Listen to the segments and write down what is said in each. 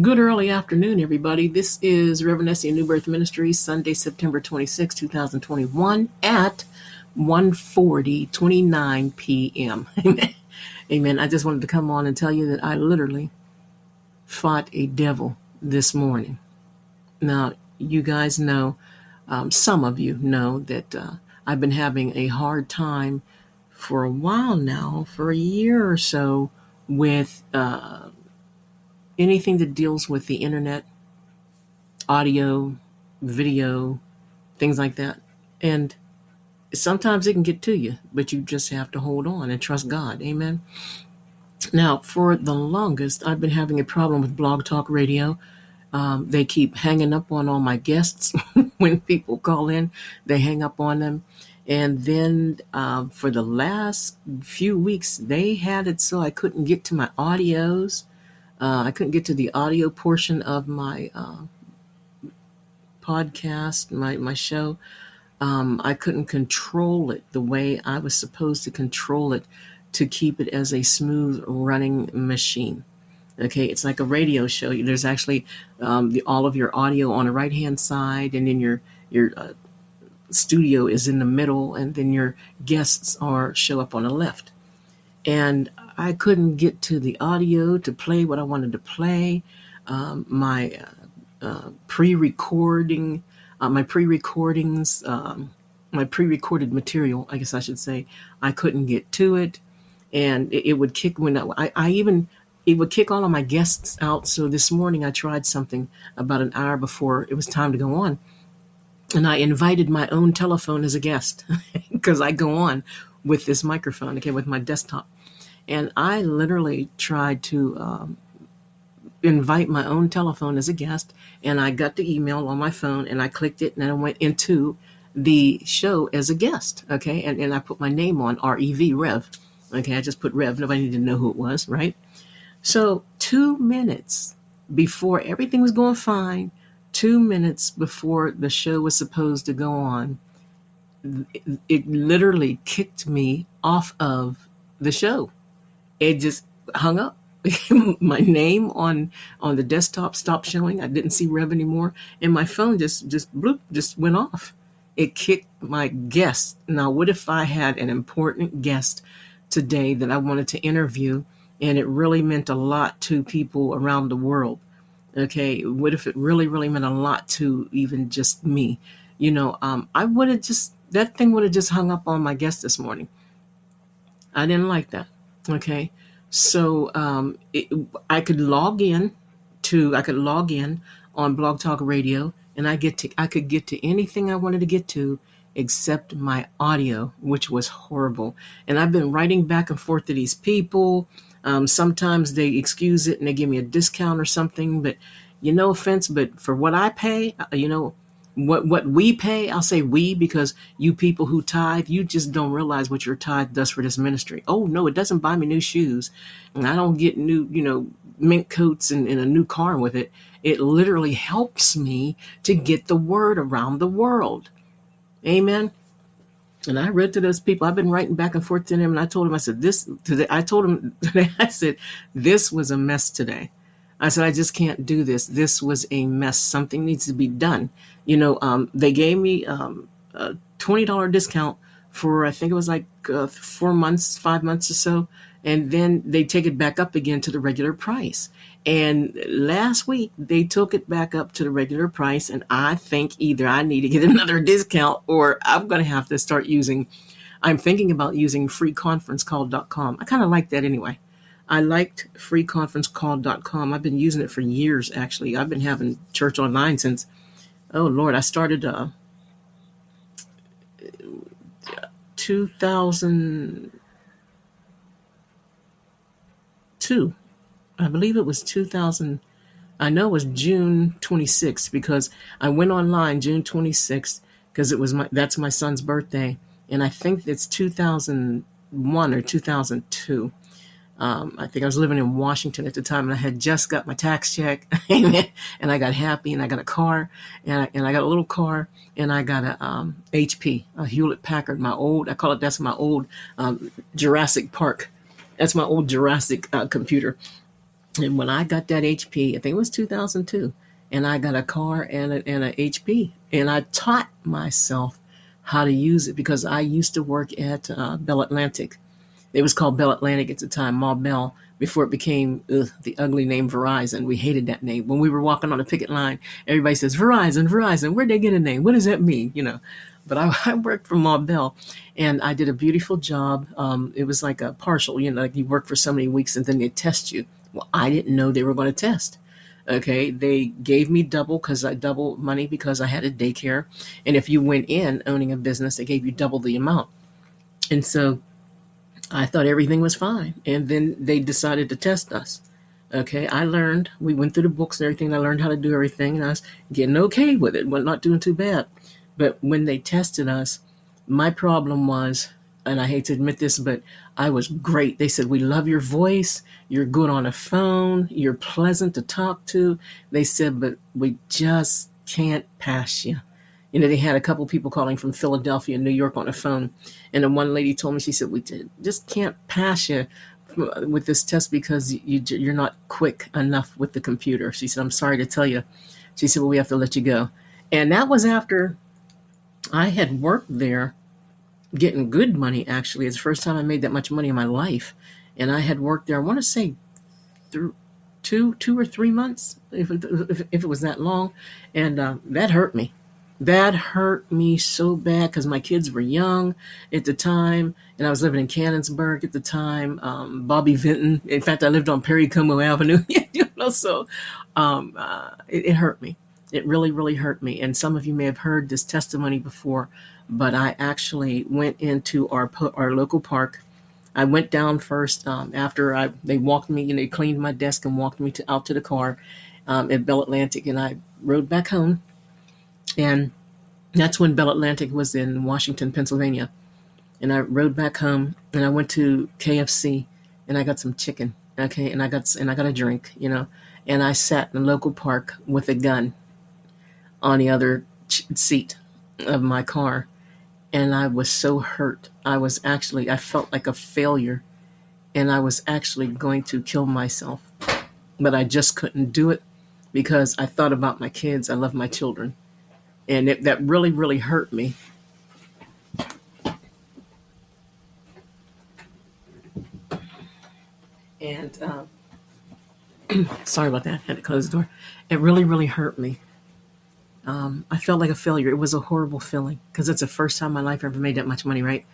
Good early afternoon, everybody. This is Reverend Essie New Birth Ministries, Sunday, September 26, 2021 at one forty twenty nine p.m. Amen. Amen. I just wanted to come on and tell you that I literally fought a devil this morning. Now, you guys know, um, some of you know that uh, I've been having a hard time for a while now, for a year or so, with uh, anything that deals with the internet, audio, video, things like that. And sometimes it can get to you, but you just have to hold on and trust God. Amen. Now, for the longest, I've been having a problem with Blog Talk Radio. Um, they keep hanging up on all my guests when people call in, they hang up on them. And then uh, for the last few weeks, they had it so I couldn't get to my audios. Uh, I couldn't get to the audio portion of my uh, podcast, my, my show. Um, I couldn't control it the way I was supposed to control it to keep it as a smooth running machine. Okay, it's like a radio show. There's actually um, the, all of your audio on the right hand side, and then your your uh, studio is in the middle, and then your guests are show up on the left. And I couldn't get to the audio to play what I wanted to play. Um, my uh, uh, pre-recording, uh, my pre-recordings, um, my pre-recorded material, I guess I should say, I couldn't get to it, and it, it would kick when I, I even it would kick all of my guests out. So this morning I tried something about an hour before it was time to go on, and I invited my own telephone as a guest because I go on with this microphone, okay, with my desktop. And I literally tried to um, invite my own telephone as a guest, and I got the email on my phone, and I clicked it, and then I went into the show as a guest, okay, and, and I put my name on R E V Rev, okay, I just put Rev, nobody needed to know who it was, right? So, two minutes before everything was going fine, two minutes before the show was supposed to go on, it literally kicked me off of the show. It just hung up. my name on on the desktop stopped showing. I didn't see Rev anymore, and my phone just just bloop just went off. It kicked my guest. Now, what if I had an important guest today that I wanted to interview, and it really meant a lot to people around the world? Okay, what if it really really meant a lot to even just me? You know, um, I would have just that thing would have just hung up on my guest this morning. I didn't like that. Okay. So um, it, I could log in to I could log in on Blog Talk Radio and I get to I could get to anything I wanted to get to except my audio, which was horrible. And I've been writing back and forth to these people. Um, sometimes they excuse it and they give me a discount or something, but you know, offense, but for what I pay, uh, you know, what what we pay i'll say we because you people who tithe you just don't realize what your tithe does for this ministry oh no it doesn't buy me new shoes and i don't get new you know mink coats and, and a new car with it it literally helps me to get the word around the world amen and I read to those people. I've been writing back and forth to them, and I told them, I said, "This today." I told them. I said, "This was a mess today." I said, I just can't do this. This was a mess. Something needs to be done. You know, um, they gave me um, a $20 discount for, I think it was like uh, four months, five months or so. And then they take it back up again to the regular price. And last week they took it back up to the regular price. And I think either I need to get another discount or I'm going to have to start using, I'm thinking about using freeconferencecall.com. I kind of like that anyway. I liked freeconferencecall.com. I've been using it for years, actually. I've been having church online since, oh Lord, I started uh, 2002. I believe it was 2000. I know it was June 26th because I went online June 26th because it was my that's my son's birthday, and I think it's 2001 or 2002 um, I think I was living in Washington at the time, and I had just got my tax check, and I got happy, and I got a car, and I, and I got a little car, and I got a um, HP, a Hewlett Packard, my old, I call it that's my old um, Jurassic Park, that's my old Jurassic uh, computer, And when I got that HP, I think it was 2002, and I got a car and a, and a HP, and I taught myself how to use it because I used to work at uh, Bell Atlantic. It was called Bell Atlantic at the time, Ma Bell, before it became ugh, the ugly name Verizon. We hated that name. When we were walking on the picket line, everybody says Verizon, Verizon. Where'd they get a name? What does that mean? You know. But I, I worked for Ma Bell, and I did a beautiful job. Um, it was like a partial, you know, like you work for so many weeks and then they test you. Well, I didn't know they were going to test. Okay, they gave me double because I double money because I had a daycare, and if you went in owning a business, they gave you double the amount. And so I thought everything was fine, and then they decided to test us. Okay, I learned. We went through the books and everything. I learned how to do everything, and I was getting okay with it. Well, not doing too bad. But when they tested us, my problem was and I hate to admit this, but I was great. They said, We love your voice. You're good on the phone. You're pleasant to talk to. They said, But we just can't pass you. You know, they had a couple people calling from Philadelphia and New York on the phone. And then one lady told me, She said, We just can't pass you with this test because you, you're not quick enough with the computer. She said, I'm sorry to tell you. She said, Well, we have to let you go. And that was after I had worked there getting good money actually. It's the first time I made that much money in my life. And I had worked there, I want to say through two, two or three months, if, if, it was that long. And uh, that hurt me. That hurt me so bad because my kids were young at the time, and I was living in Canonsburg at the time. Um, Bobby Vinton, in fact, I lived on Perry Como Avenue. you know, so um, uh, it, it hurt me. It really, really hurt me. And some of you may have heard this testimony before but I actually went into our our local park. I went down first um, after I they walked me, know, they cleaned my desk and walked me to, out to the car um, at Bell Atlantic, and I rode back home. And that's when Bell Atlantic was in Washington, Pennsylvania. And I rode back home, and I went to KFC, and I got some chicken, okay, and I got and I got a drink, you know, and I sat in the local park with a gun on the other ch- seat of my car and I was so hurt. I was actually, I felt like a failure, and I was actually going to kill myself. But I just couldn't do it because I thought about my kids. I love my children. And it, that really, really hurt me. And uh, sorry about that. I had to close the door. It really, really hurt me um, I felt like a failure. It was a horrible feeling because it's the first time in my life I ever made that much money, right?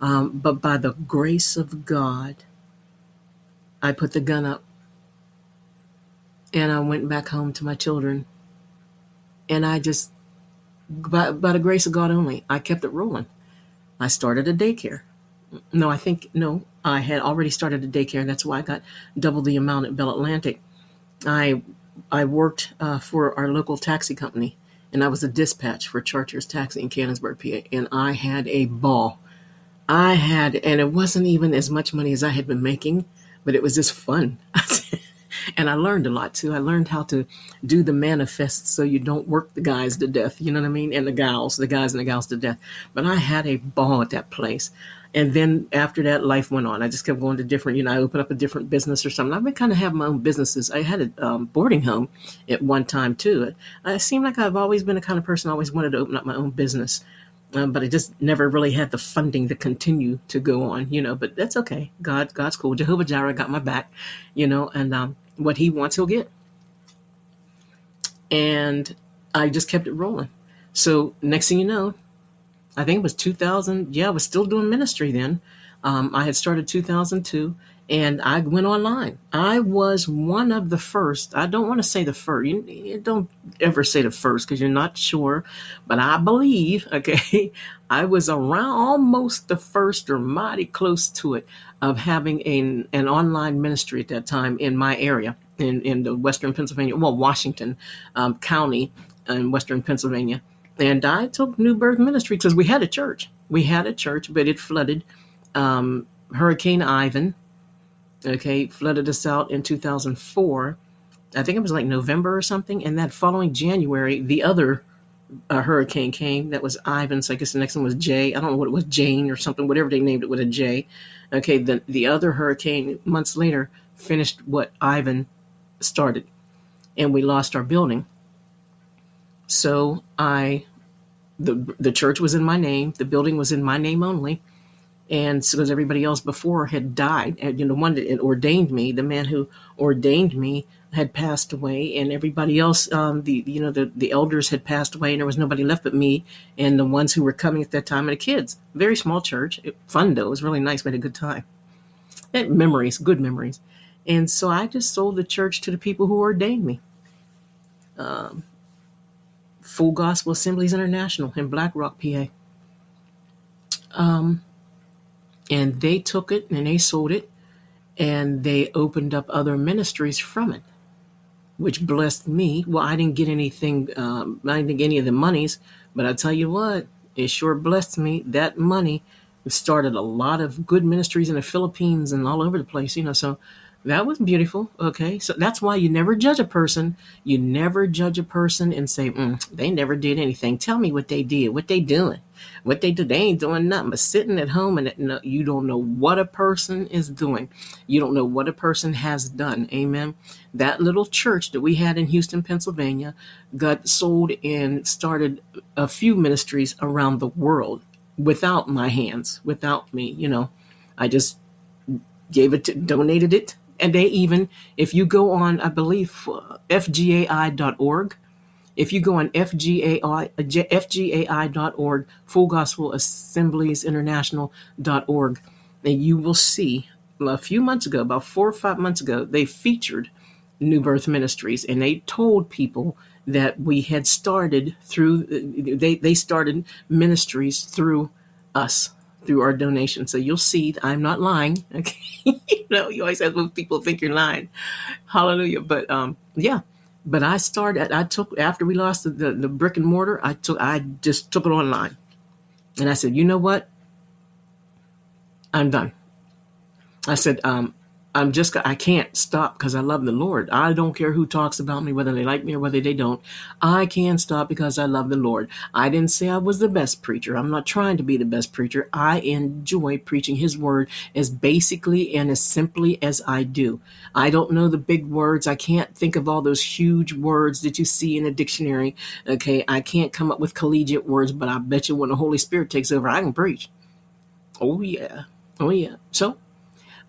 Um, but by the grace of God, I put the gun up and I went back home to my children. And I just, by, by the grace of God only, I kept it rolling. I started a daycare. No, I think, no, I had already started a daycare. And that's why I got double the amount at Bell Atlantic. I I worked uh, for our local taxi company and I was a dispatch for Chartiers Taxi in Canonsburg, PA, and I had a ball. I had, and it wasn't even as much money as I had been making, but it was just fun. and I learned a lot too. I learned how to do the manifests so you don't work the guys to death, you know what I mean? And the gals, the guys and the gals to death. But I had a ball at that place. And then after that, life went on. I just kept going to different, you know, I opened up a different business or something. I've been kind of having my own businesses. I had a um, boarding home at one time too. I seem like I've always been the kind of person I always wanted to open up my own business. Um, but I just never really had the funding to continue to go on, you know. But that's okay. God, God's cool. Jehovah Jireh got my back, you know, and um, what He wants, He'll get. And I just kept it rolling. So next thing you know, I think it was 2000. Yeah, I was still doing ministry then. Um, I had started 2002 and I went online. I was one of the first. I don't want to say the first. You, you don't ever say the first because you're not sure, but I believe, okay, I was around almost the first or mighty close to it of having an, an online ministry at that time in my area in, in the Western Pennsylvania, well, Washington um, County in Western Pennsylvania. And I took New Birth Ministry because we had a church. We had a church, but it flooded. Um, Hurricane Ivan, okay, flooded us out in 2004. I think it was like November or something. And that following January, the other uh, hurricane came. That was Ivan. So I guess the next one was Jay. I don't know what it was, Jane or something, whatever they named it with a J. Okay, the, the other hurricane months later finished what Ivan started, and we lost our building. So I, the the church was in my name, the building was in my name only, and because everybody else before had died, and you know, one that ordained me, the man who ordained me had passed away, and everybody else, um, the you know, the the elders had passed away, and there was nobody left but me and the ones who were coming at that time, and the kids. Very small church, it, fun though, it was really nice. We had a good time. And memories, good memories, and so I just sold the church to the people who ordained me. Um, Full Gospel Assemblies International in Black Rock, PA. Um, and they took it and they sold it and they opened up other ministries from it which blessed me well i didn't get anything um, i didn't get any of the monies but i tell you what it sure blessed me that money started a lot of good ministries in the philippines and all over the place you know so that was beautiful. Okay. So that's why you never judge a person. You never judge a person and say, mm, they never did anything. Tell me what they did, what they doing, what they do. They ain't doing nothing but sitting at home and you don't know what a person is doing. You don't know what a person has done. Amen. That little church that we had in Houston, Pennsylvania got sold and started a few ministries around the world without my hands, without me, you know, I just gave it to, donated it and they even, if you go on, I believe, uh, fgai.org, if you go on FGAI, fgai.org, Full Gospel Assemblies International.org, and you will see a few months ago, about four or five months ago, they featured New Birth Ministries and they told people that we had started through, they, they started ministries through us through our donation. So you'll see I'm not lying. Okay. you know, you always have people think you're lying. Hallelujah. But um yeah. But I started I took after we lost the, the, the brick and mortar, I took I just took it online. And I said, you know what? I'm done. I said, um, I'm just, I can't stop because I love the Lord. I don't care who talks about me, whether they like me or whether they don't. I can't stop because I love the Lord. I didn't say I was the best preacher. I'm not trying to be the best preacher. I enjoy preaching His word as basically and as simply as I do. I don't know the big words. I can't think of all those huge words that you see in a dictionary. Okay. I can't come up with collegiate words, but I bet you when the Holy Spirit takes over, I can preach. Oh, yeah. Oh, yeah. So,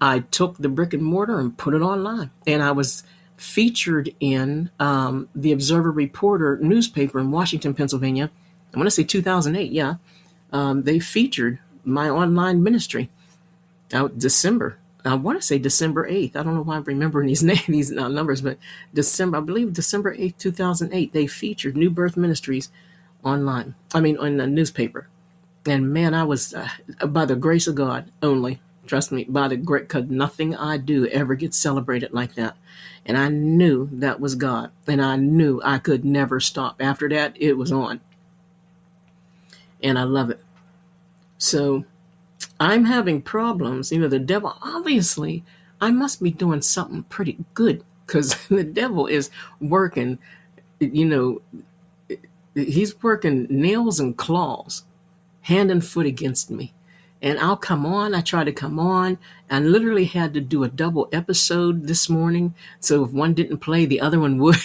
I took the brick and mortar and put it online. And I was featured in um, the Observer Reporter newspaper in Washington, Pennsylvania. I want to say 2008, yeah. Um, they featured my online ministry out December. I want to say December 8th. I don't know why I'm remembering these names, these uh, numbers, but December, I believe December 8th, 2008, they featured New Birth Ministries online. I mean, in the newspaper. And man, I was, uh, by the grace of God only, Trust me, by the great, because nothing I do ever gets celebrated like that. And I knew that was God. And I knew I could never stop. After that, it was on. And I love it. So I'm having problems. You know, the devil, obviously, I must be doing something pretty good because the devil is working, you know, he's working nails and claws, hand and foot against me and I'll come on. I try to come on and literally had to do a double episode this morning. So if one didn't play, the other one would.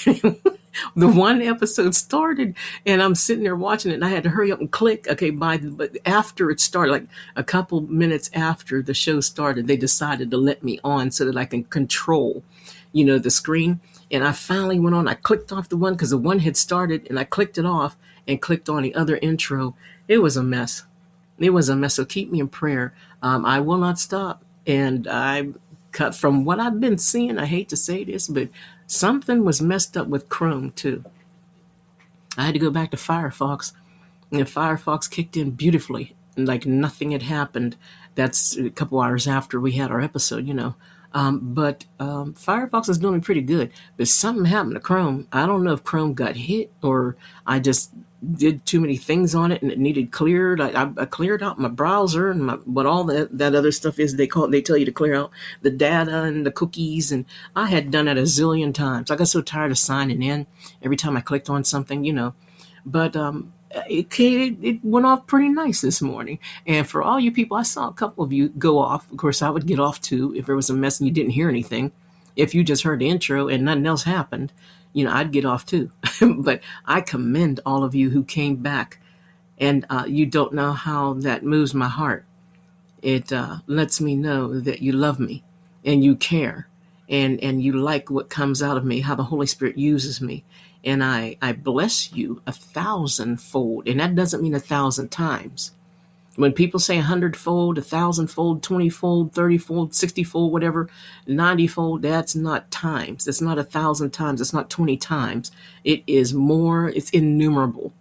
the one episode started and I'm sitting there watching it and I had to hurry up and click. Okay, by the, but after it started, like a couple minutes after the show started, they decided to let me on so that I can control, you know, the screen. And I finally went on. I clicked off the one because the one had started and I clicked it off and clicked on the other intro. It was a mess it was a mess. So keep me in prayer. Um, I will not stop. And I cut from what I've been seeing. I hate to say this, but something was messed up with Chrome too. I had to go back to Firefox, and Firefox kicked in beautifully, like nothing had happened. That's a couple hours after we had our episode, you know. Um, but um, Firefox is doing pretty good. But something happened to Chrome. I don't know if Chrome got hit or I just did too many things on it and it needed cleared. I, I cleared out my browser and my, what all that, that other stuff is. They call they tell you to clear out the data and the cookies. And I had done it a zillion times. I got so tired of signing in every time I clicked on something, you know. But um, it, it, it went off pretty nice this morning. And for all you people, I saw a couple of you go off. Of course, I would get off too if there was a mess and you didn't hear anything. if you just heard the intro and nothing else happened, you know, I'd get off too. but I commend all of you who came back, and uh, you don't know how that moves my heart. It uh, lets me know that you love me and you care and and you like what comes out of me, how the Holy Spirit uses me. And I, I bless you a thousandfold. And that doesn't mean a thousand times. When people say a hundredfold, a thousandfold, twentyfold, thirtyfold, sixtyfold, whatever, ninetyfold, that's not times. That's not a thousand times. It's not twenty times. It is more. It's innumerable.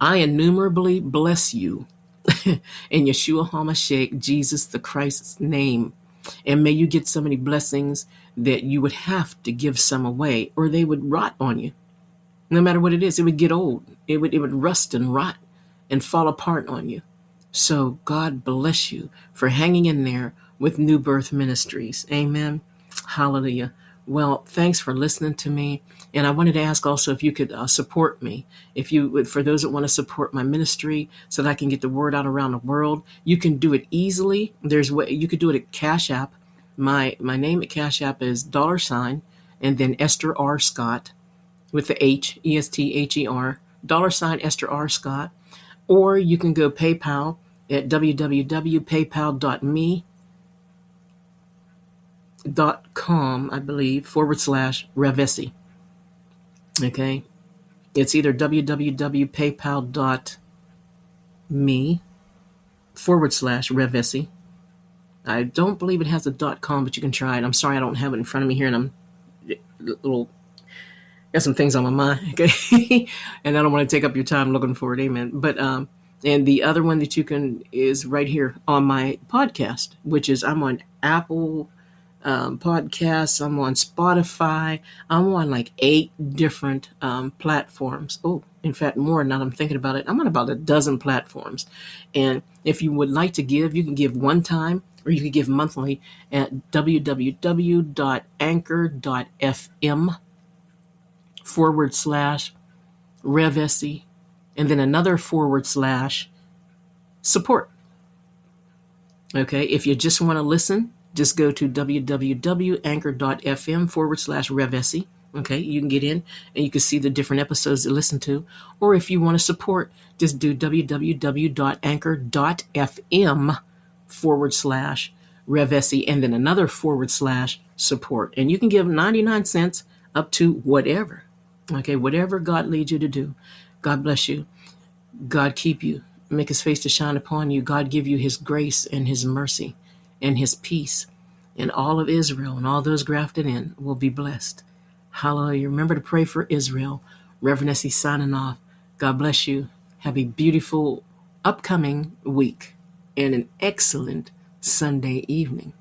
I innumerably bless you in Yeshua HaMashiach, Jesus the Christ's name. And may you get so many blessings that you would have to give some away or they would rot on you. No matter what it is, it would get old. It would it would rust and rot and fall apart on you. So God bless you for hanging in there with New Birth Ministries. Amen. Hallelujah. Well, thanks for listening to me. And I wanted to ask also if you could uh, support me. If you would, for those that want to support my ministry so that I can get the word out around the world, you can do it easily. There's way you could do it at Cash App. My my name at Cash App is dollar sign and then Esther R. Scott with the H E S T H E R dollar sign Esther R. Scott or you can go PayPal at www.paypal.me dot com, I believe, forward slash Ravesi. Okay. It's either www.paypal.me forward slash Ravesi. I don't believe it has a dot com, but you can try it. I'm sorry I don't have it in front of me here, and I'm a little got some things on my mind, okay? and I don't want to take up your time looking for it, amen. But um, and the other one that you can is right here on my podcast, which is I'm on Apple um, podcasts, I'm on Spotify, I'm on like eight different um, platforms. Oh, in fact, more now I'm thinking about it. I'm on about a dozen platforms. And if you would like to give, you can give one time or you can give monthly at www.anchor.fm forward slash revesi and then another forward slash support. Okay, if you just want to listen, just go to www.anchor.fm forward slash revesi. Okay, you can get in and you can see the different episodes to listen to. Or if you want to support, just do www.anchor.fm forward slash revesi and then another forward slash support. And you can give 99 cents up to whatever. Okay, whatever God leads you to do. God bless you. God keep you. Make his face to shine upon you. God give you his grace and his mercy and his peace. And all of Israel and all those grafted in will be blessed. Hallelujah. Remember to pray for Israel. Reverend Essie signing off. God bless you. Have a beautiful upcoming week and an excellent Sunday evening.